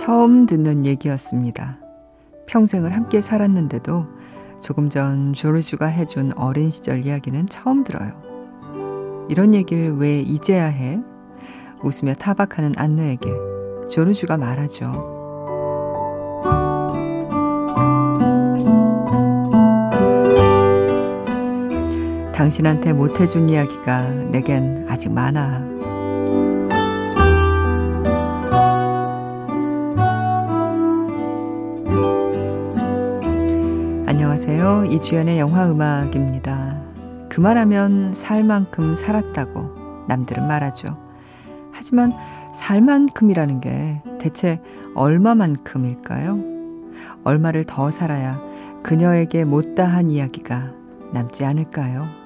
처음 듣는 얘기였습니다. 평생을 함께 살았는데도 조금 전 조르주가 해준 어린 시절 이야기는 처음 들어요. 이런 얘기를 왜 이제야 해? 웃으며 타박하는 안느에게 조르주가 말하죠. 당신한테 못해준 이야기가 내겐 아직 많아. 안녕하세요. 이주연의 영화 음악입니다. 그만하면 살 만큼 살았다고 남들은 말하죠. 하지만 살 만큼이라는 게 대체 얼마만큼일까요? 얼마를 더 살아야 그녀에게 못다한 이야기가 남지 않을까요?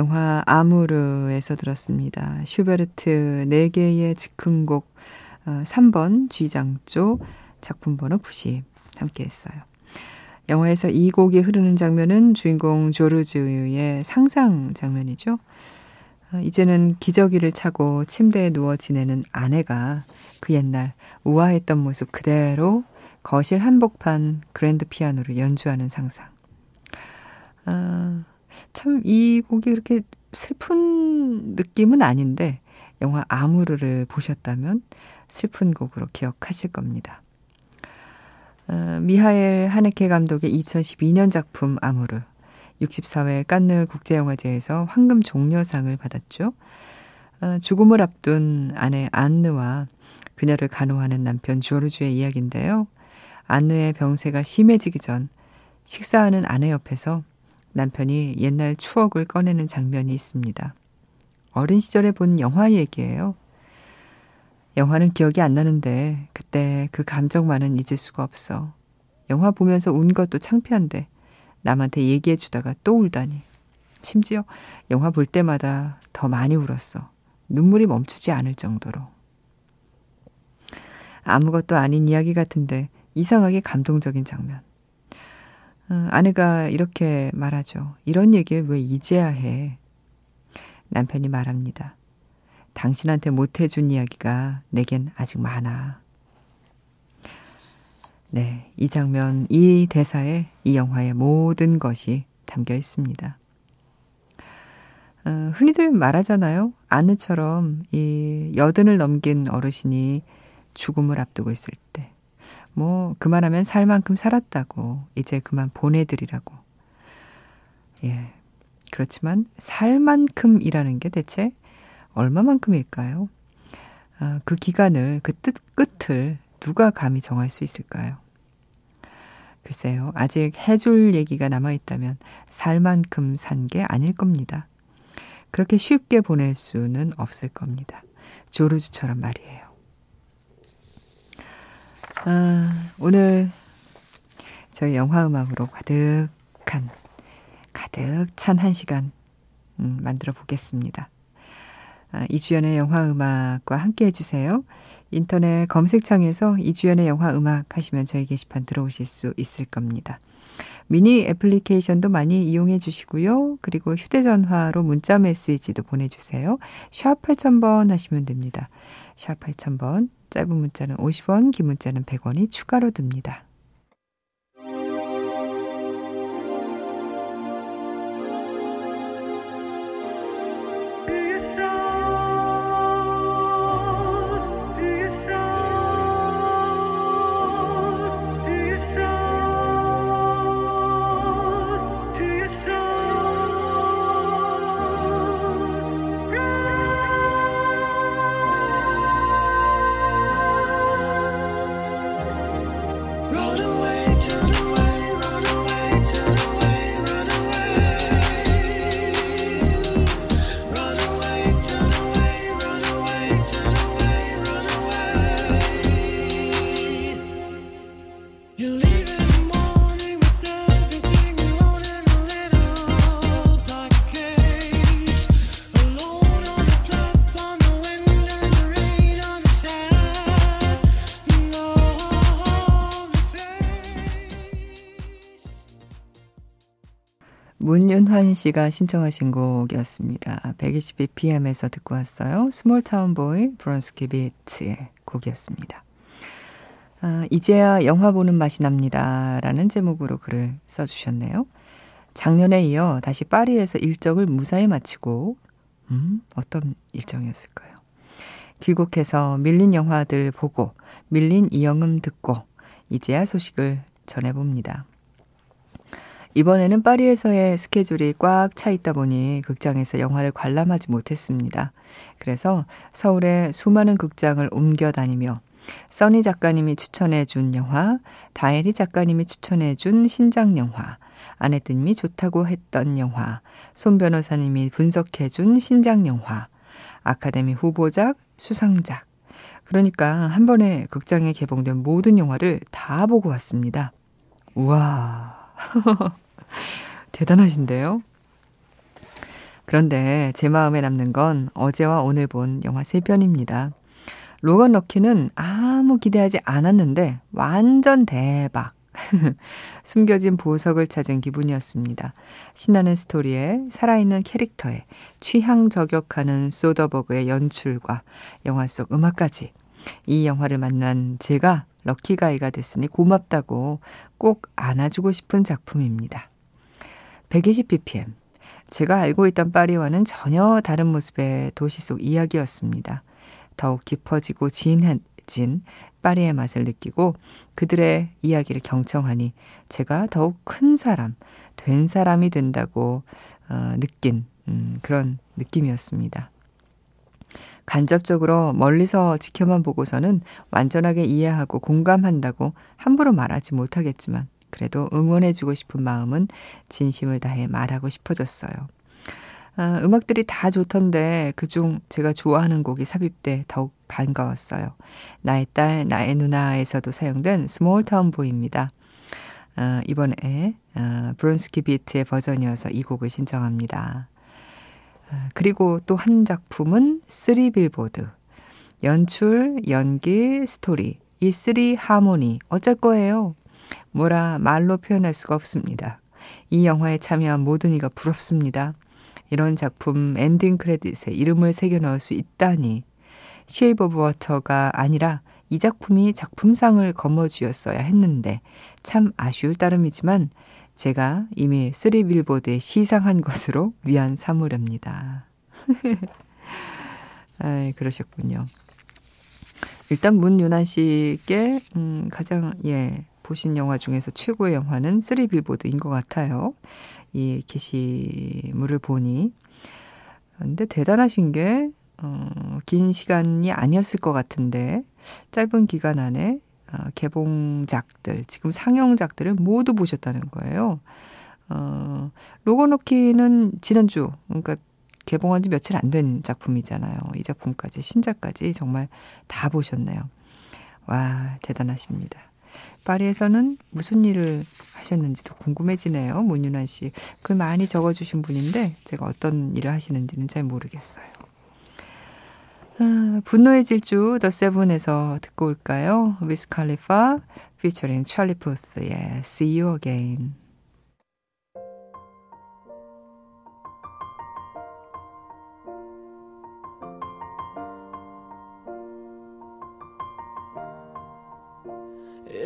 영화 아무르에서 들었습니다. 슈베르트 4개의 즉흥곡 어, 3번 G장조 작품 번호 90 함께 했어요. 영화에서 이 곡이 흐르는 장면은 주인공 조르즈의 상상 장면이죠. 어, 이제는 기저귀를 차고 침대에 누워 지내는 아내가 그 옛날 우아했던 모습 그대로 거실 한복판 그랜드 피아노를 연주하는 상상. 아, 참 이 곡이 그렇게 슬픈 느낌은 아닌데 영화 아무르를 보셨다면 슬픈 곡으로 기억하실 겁니다. 어, 미하엘 하네케 감독의 2012년 작품 아무르 64회 깐느 국제영화제에서 황금 종려상을 받았죠. 어, 죽음을 앞둔 아내 안느와 그녀를 간호하는 남편 조르주의 이야기인데요. 안느의 병세가 심해지기 전 식사하는 아내 옆에서 남편이 옛날 추억을 꺼내는 장면이 있습니다. 어린 시절에 본 영화 얘기예요. 영화는 기억이 안 나는데 그때 그 감정만은 잊을 수가 없어. 영화 보면서 운 것도 창피한데 남한테 얘기해 주다가 또 울다니. 심지어 영화 볼 때마다 더 많이 울었어. 눈물이 멈추지 않을 정도로. 아무것도 아닌 이야기 같은데 이상하게 감동적인 장면. 어, 아내가 이렇게 말하죠. 이런 얘기를 왜 이제야 해? 남편이 말합니다. 당신한테 못해준 이야기가 내겐 아직 많아. 네, 이 장면, 이 대사에 이 영화의 모든 것이 담겨 있습니다. 어, 흔히들 말하잖아요. 아내처럼 이 여든을 넘긴 어르신이 죽음을 앞두고 있을 때 뭐, 그만하면 살 만큼 살았다고, 이제 그만 보내드리라고. 예. 그렇지만, 살 만큼이라는 게 대체 얼마만큼일까요? 아, 그 기간을, 그 뜻, 끝을 누가 감히 정할 수 있을까요? 글쎄요, 아직 해줄 얘기가 남아 있다면 살 만큼 산 게 아닐 겁니다. 그렇게 쉽게 보낼 수는 없을 겁니다. 조르주처럼 말이에요. 아, 오늘 저희 영화 음악으로 가득한, 가득 찬 한 시간 음, 만들어 보겠습니다. 아, 이주연의 영화 음악과 함께 해주세요. 인터넷 검색창에서 이주연의 영화 음악 하시면 저희 게시판 들어오실 수 있을 겁니다. 미니 애플리케이션도 많이 이용해 주시고요. 그리고 휴대전화로 문자 메시지도 보내주세요. 샵 8000번 하시면 됩니다. 샵 8000번, 짧은 문자는 50원, 긴 문자는 100원이 추가로 듭니다. 문윤환 씨가 신청하신 곡이었습니다. 120bpm에서 듣고 왔어요. Smalltown Boy 브론스키 비트의 곡이었습니다. 아, 이제야 영화 보는 맛이 납니다. 라는 제목으로 글을 써주셨네요. 작년에 이어 다시 파리에서 일정을 무사히 마치고, 음, 어떤 일정이었을까요? 귀국해서 밀린 영화들 보고, 밀린 이영음 듣고, 이제야 소식을 전해봅니다. 이번에는 파리에서의 스케줄이 꽉 차 있다 보니 극장에서 영화를 관람하지 못했습니다. 그래서 서울의 수많은 극장을 옮겨 다니며 써니 작가님이 추천해 준 영화, 다혜리 작가님이 추천해 준 신작 영화, 아내들님이 좋다고 했던 영화, 손 변호사님이 분석해 준 신작 영화, 아카데미 후보작, 수상작. 그러니까 한 번에 극장에 개봉된 모든 영화를 다 보고 왔습니다. 우와. 대단하신데요? 그런데 제 마음에 남는 건 어제와 오늘 본 영화 세 편입니다. 로건 럭키는 아무 기대하지 않았는데 완전 대박. 숨겨진 보석을 찾은 기분이었습니다. 신나는 스토리에 살아있는 캐릭터에 취향 저격하는 소더버그의 연출과 영화 속 음악까지 이 영화를 만난 제가 럭키가이가 됐으니 고맙다고 꼭 안아주고 싶은 작품입니다. 120ppm. 제가 알고 있던 파리와는 전혀 다른 모습의 도시 속 이야기였습니다. 더욱 깊어지고 진해진 파리의 맛을 느끼고 그들의 이야기를 경청하니 제가 더욱 큰 사람, 된 사람이 된다고 어, 느낀 음, 그런 느낌이었습니다. 간접적으로 멀리서 지켜만 보고서는 완전하게 이해하고 공감한다고 함부로 말하지 못하겠지만 그래도 응원해주고 싶은 마음은 진심을 다해 말하고 싶어졌어요. 아, 음악들이 다 좋던데 그중 제가 좋아하는 곡이 삽입돼 더욱 반가웠어요. 나의 딸, 나의 누나에서도 사용된 Smalltown Boy입니다. 아, 이번에 아, 브론스키 비트의 버전이어서 이 곡을 신청합니다. 아, 그리고 또 한 작품은 쓰리 빌보드. 연출, 연기, 스토리. 이 three 하모니. 어쩔 거예요? 뭐라 말로 표현할 수가 없습니다. 이 영화에 참여한 모든 이가 부럽습니다. 이런 작품 엔딩 크레딧에 이름을 새겨 넣을 수 있다니. 셰이프 오브 워터가 아니라 이 작품이 작품상을 거머쥐었어야 했는데 참 아쉬울 따름이지만 제가 이미 쓰리 빌보드에 시상한 것으로 위안 삼으렵니다. 아, 그러셨군요. 일단 문윤아 씨께 음, 가장 예 보신 영화 중에서 최고의 영화는 쓰리 빌보드인 것 같아요. 이 게시물을 보니 근데 대단하신 게 어, 긴 시간이 아니었을 것 같은데 짧은 기간 안에 어, 개봉작들, 지금 상영작들을 모두 보셨다는 거예요. 어, 로고노키는 지난주, 그러니까 개봉한 지 며칠 안 된 작품이잖아요. 이 작품까지 신작까지 정말 다 보셨네요. 와 대단하십니다. 파리에서는 무슨 일을 하셨는지도 궁금해지네요. 문윤아 씨. 글 많이 적어주신 분인데 제가 어떤 일을 하시는지는 잘 모르겠어요. 아, 분노의 질주 더 세븐에서 듣고 올까요? 위스 칼리파 피처링 찰리 푸스의 See You Again.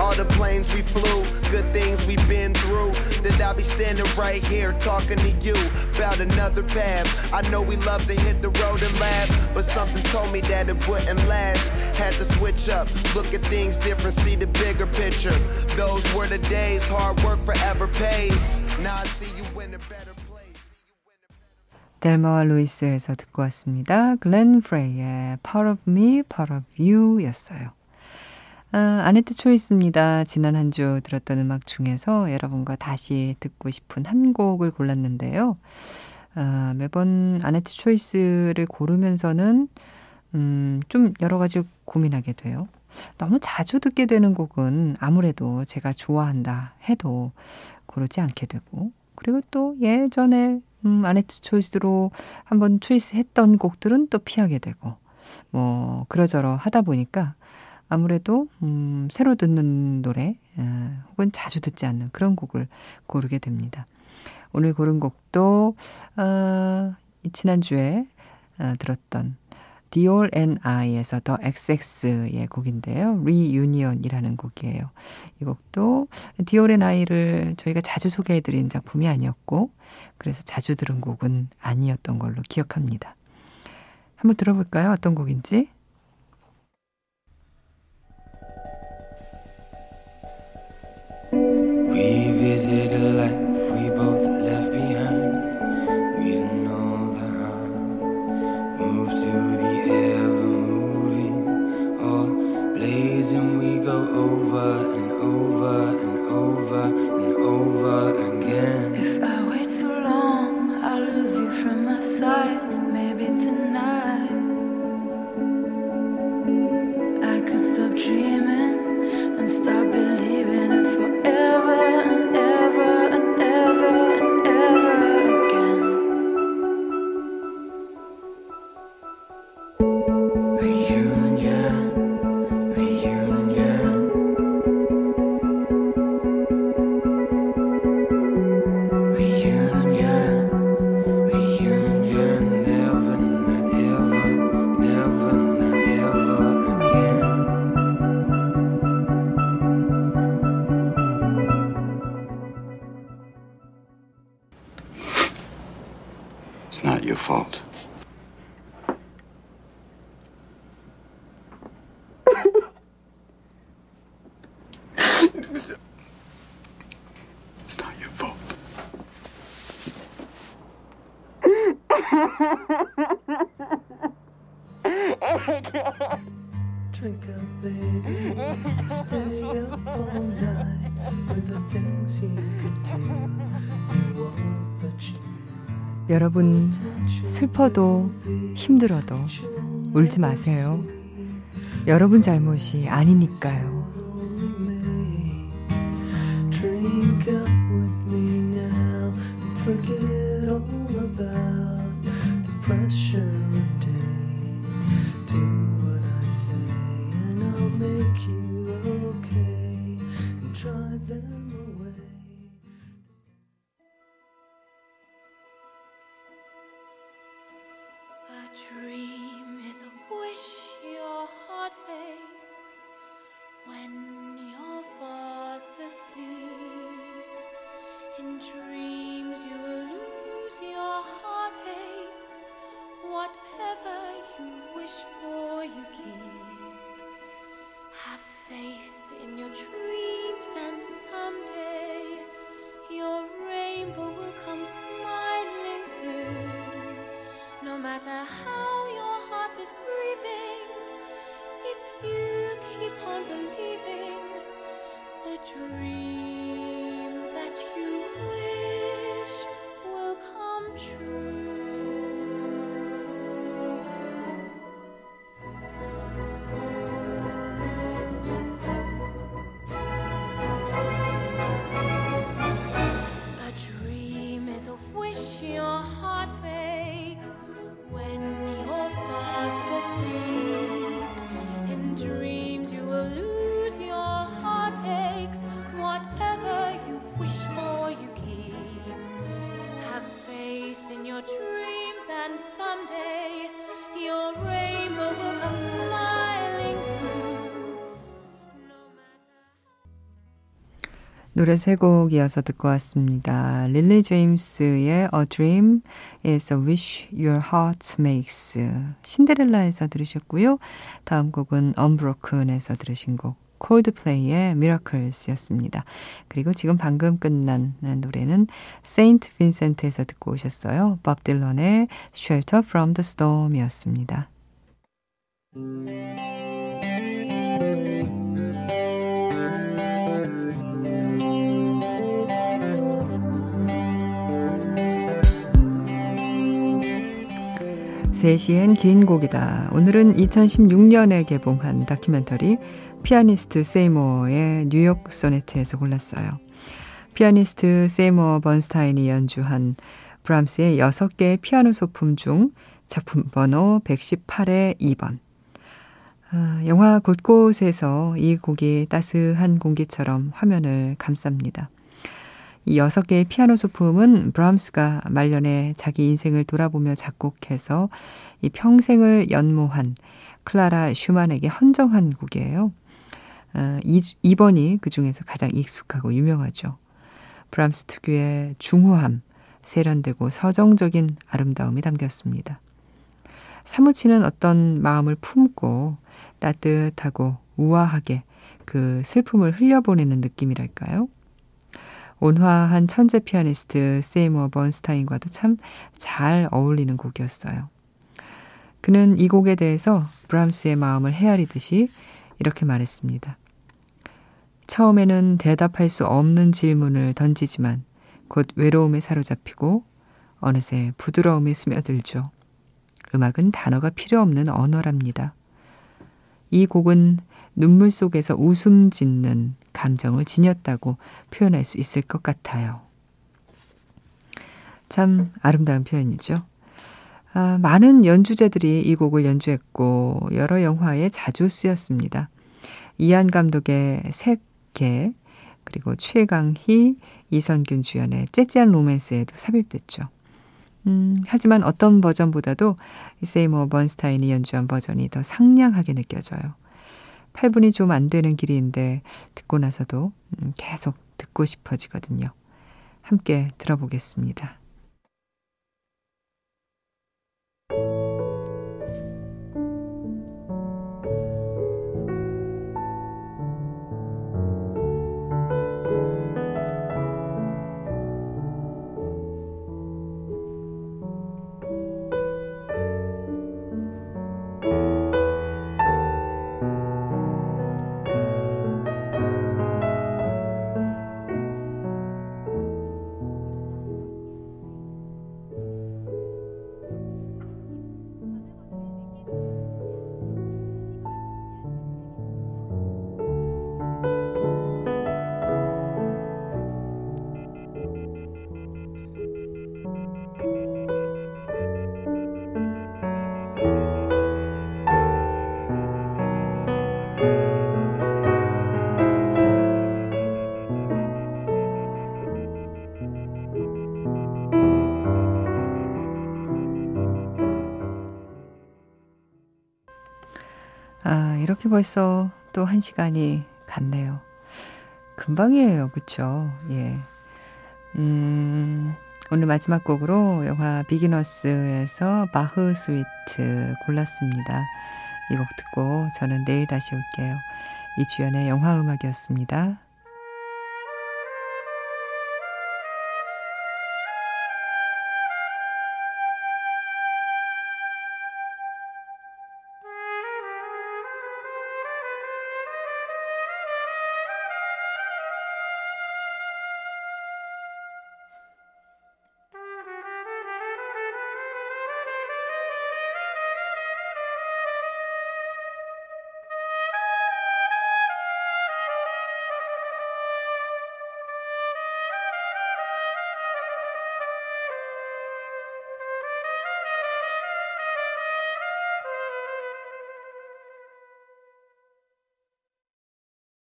all the planes we flew, good things we've been through. That I'll be standing right here talking to you about another path. I know we love to hit the road and laugh, but something told me that it wouldn't last. Had to switch up, look at things different, see the bigger picture. Those were the days, hard work forever pays. Now I see you in a better place. 델마와 루이스에서 듣고 왔습니다. 글렌 프레이의 Part of Me, Part of You 였어요. 아, 아네트 초이스입니다. 지난 한 주 들었던 음악 중에서 여러분과 다시 듣고 싶은 한 곡을 골랐는데요. 아, 매번 아네트 초이스를 고르면서는 음, 좀 여러 가지 고민하게 돼요. 너무 자주 듣게 되는 곡은 아무래도 제가 좋아한다 해도 고르지 않게 되고, 그리고 또 예전에 음, 아네트 초이스로 한번 초이스 했던 곡들은 또 피하게 되고, 뭐, 그러저러 하다 보니까 아무래도 음, 새로 듣는 노래 어, 혹은 자주 듣지 않는 그런 곡을 고르게 됩니다. 오늘 고른 곡도 어, 지난주에 어, 들었던 Dior and I에서 더 XX의 곡인데요. Reunion이라는 곡이에요. 이 곡도 Dior and I를 저희가 자주 소개해드린 작품이 아니었고 그래서 자주 들은 곡은 아니었던 걸로 기억합니다. 한번 들어볼까요? 어떤 곡인지? Is it a life we both left behind? We know the how. Move to the ever moving or blazing. We go over and over and over and over again. If I wait too long, I'll lose you from my side. Maybe tonight 여러분, 슬퍼도 힘들어도 울지 마세요. 여러분 잘못이 아니니까요. 노래 세 곡 이어서 듣고 왔습니다. 릴리 제임스의 A Dream is a Wish Your Heart Makes 신데렐라에서 들으셨고요. 다음 곡은 Unbroken에서 들으신 곡 콜드플레이의 Miracles였습니다. 그리고 지금 방금 끝난 노래는 세인트 빈센트에서 듣고 오셨어요. 밥 딜런의 Shelter from the Storm이었습니다. 세시엔 긴 곡이다. 오늘은 2016년에 개봉한 다큐멘터리 피아니스트 세이모어의 뉴욕 소네트에서 골랐어요. 피아니스트 세이모어 번스타인이 연주한 브람스의 6개의 피아노 소품 중 작품 번호 118의 2번. 아, 영화 곳곳에서 이 곡이 따스한 공기처럼 화면을 감쌉니다. 이 여섯 개의 피아노 소품은 브람스가 말년에 자기 인생을 돌아보며 작곡해서 이 평생을 연모한 클라라 슈만에게 헌정한 곡이에요. 어, 2, 번이 그 중에서 가장 익숙하고 유명하죠. 브람스 특유의 중후함, 세련되고 서정적인 아름다움이 담겼습니다. 사무치는 어떤 마음을 품고 따뜻하고 우아하게 그 슬픔을 흘려보내는 느낌이랄까요? 온화한 천재 피아니스트 세이머 번스타인과도 참 잘 어울리는 곡이었어요. 그는 이 곡에 대해서 브람스의 마음을 헤아리듯이 이렇게 말했습니다. 처음에는 대답할 수 없는 질문을 던지지만 곧 외로움에 사로잡히고 어느새 부드러움에 스며들죠. 음악은 단어가 필요 없는 언어랍니다. 이 곡은 눈물 속에서 웃음 짓는 감정을 지녔다고 표현할 수 있을 것 같아요. 참 아름다운 표현이죠. 아, 많은 연주자들이 이 곡을 연주했고 여러 영화에 자주 쓰였습니다. 이한 감독의 색개 그리고 최강희, 이선균 주연의 째째한 로맨스에도 삽입됐죠. 음, 하지만 어떤 버전보다도 세이머 번스타인이 연주한 버전이 더 상냥하게 느껴져요. 8분이 좀 안 되는 길인데 듣고 나서도 음, 계속 듣고 싶어지거든요. 함께 들어보겠습니다. 벌써 또 한 시간이 갔네요. 금방이에요. 그쵸? 예. 음, 오늘 마지막 곡으로 영화 비기너스에서 바흐 스위트 골랐습니다. 이 곡 듣고 저는 내일 다시 올게요. 이주연의 영화 음악이었습니다.